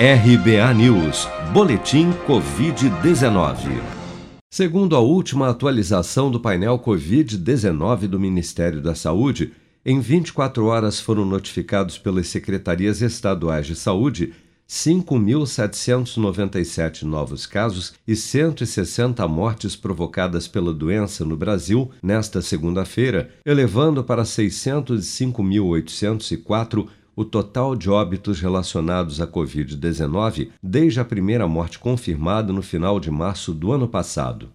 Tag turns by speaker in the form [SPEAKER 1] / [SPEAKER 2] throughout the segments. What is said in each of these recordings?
[SPEAKER 1] RBA News, Boletim Covid-19. Segundo a última atualização do painel Covid-19 do Ministério da Saúde, em 24 horas foram notificados pelas secretarias estaduais de saúde 5.797 novos casos e 160 mortes provocadas pela doença no Brasil nesta segunda-feira, elevando para 605.804 o total de óbitos relacionados à Covid-19 desde a primeira morte confirmada no final de março do ano passado.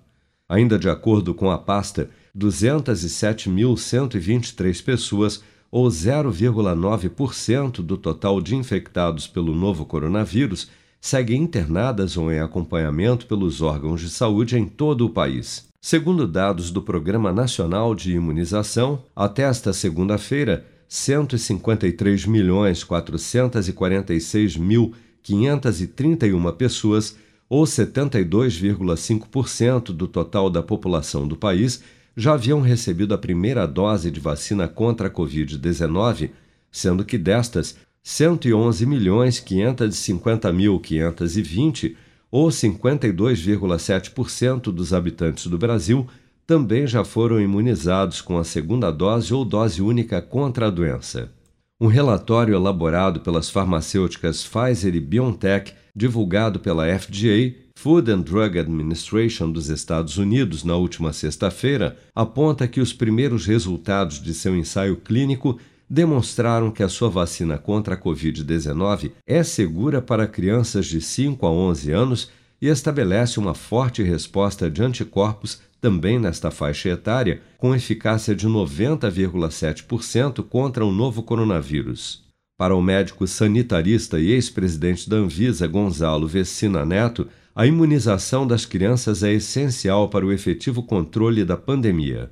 [SPEAKER 1] Ainda de acordo com a pasta, 207.123 pessoas, ou 0,9% do total de infectados pelo novo coronavírus, seguem internadas ou em acompanhamento pelos órgãos de saúde em todo o país. Segundo dados do Programa Nacional de Imunização, até esta segunda-feira, 153.446.531 pessoas, ou 72,5% do total da população do país, já haviam recebido a primeira dose de vacina contra a Covid-19, sendo que destas, 111.550.520, ou 52,7% dos habitantes do Brasil, também já foram imunizados com a segunda dose ou dose única contra a doença. Um relatório elaborado pelas farmacêuticas Pfizer e BioNTech, divulgado pela FDA, Food and Drug Administration dos Estados Unidos na última sexta-feira, aponta que os primeiros resultados de seu ensaio clínico demonstraram que a sua vacina contra a Covid-19 é segura para crianças de 5 a 11 anos e estabelece uma forte resposta de anticorpos também nesta faixa etária, com eficácia de 90,7% contra o novo coronavírus. Para o médico sanitarista e ex-presidente da Anvisa, Gonzalo Vecina Neto, a imunização das crianças é essencial para o efetivo controle da pandemia.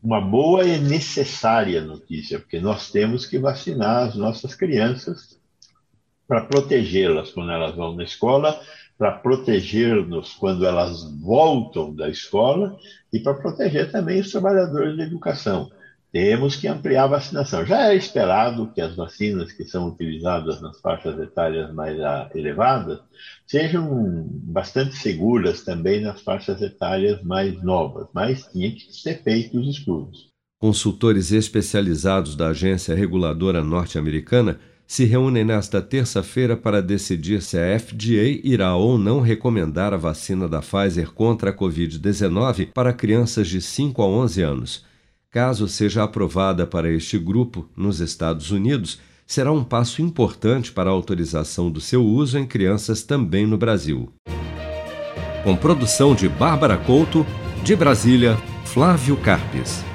[SPEAKER 2] Uma boa e necessária notícia, porque nós temos que vacinar as nossas crianças para protegê-las quando elas vão na escola para proteger-nos quando elas voltam da escola e para proteger também os trabalhadores da educação. Temos que ampliar a vacinação. Já é esperado que as vacinas que são utilizadas nas faixas etárias mais elevadas sejam bastante seguras também nas faixas etárias mais novas, mas tinha que ser feitos os estudos.
[SPEAKER 1] Consultores especializados da agência reguladora norte-americana se reúnem nesta terça-feira para decidir se a FDA irá ou não recomendar a vacina da Pfizer contra a Covid-19 para crianças de 5 a 11 anos. Caso seja aprovada para este grupo nos Estados Unidos, será um passo importante para a autorização do seu uso em crianças também no Brasil. Com produção de Bárbara Couto, de Brasília, Flávio Carpes.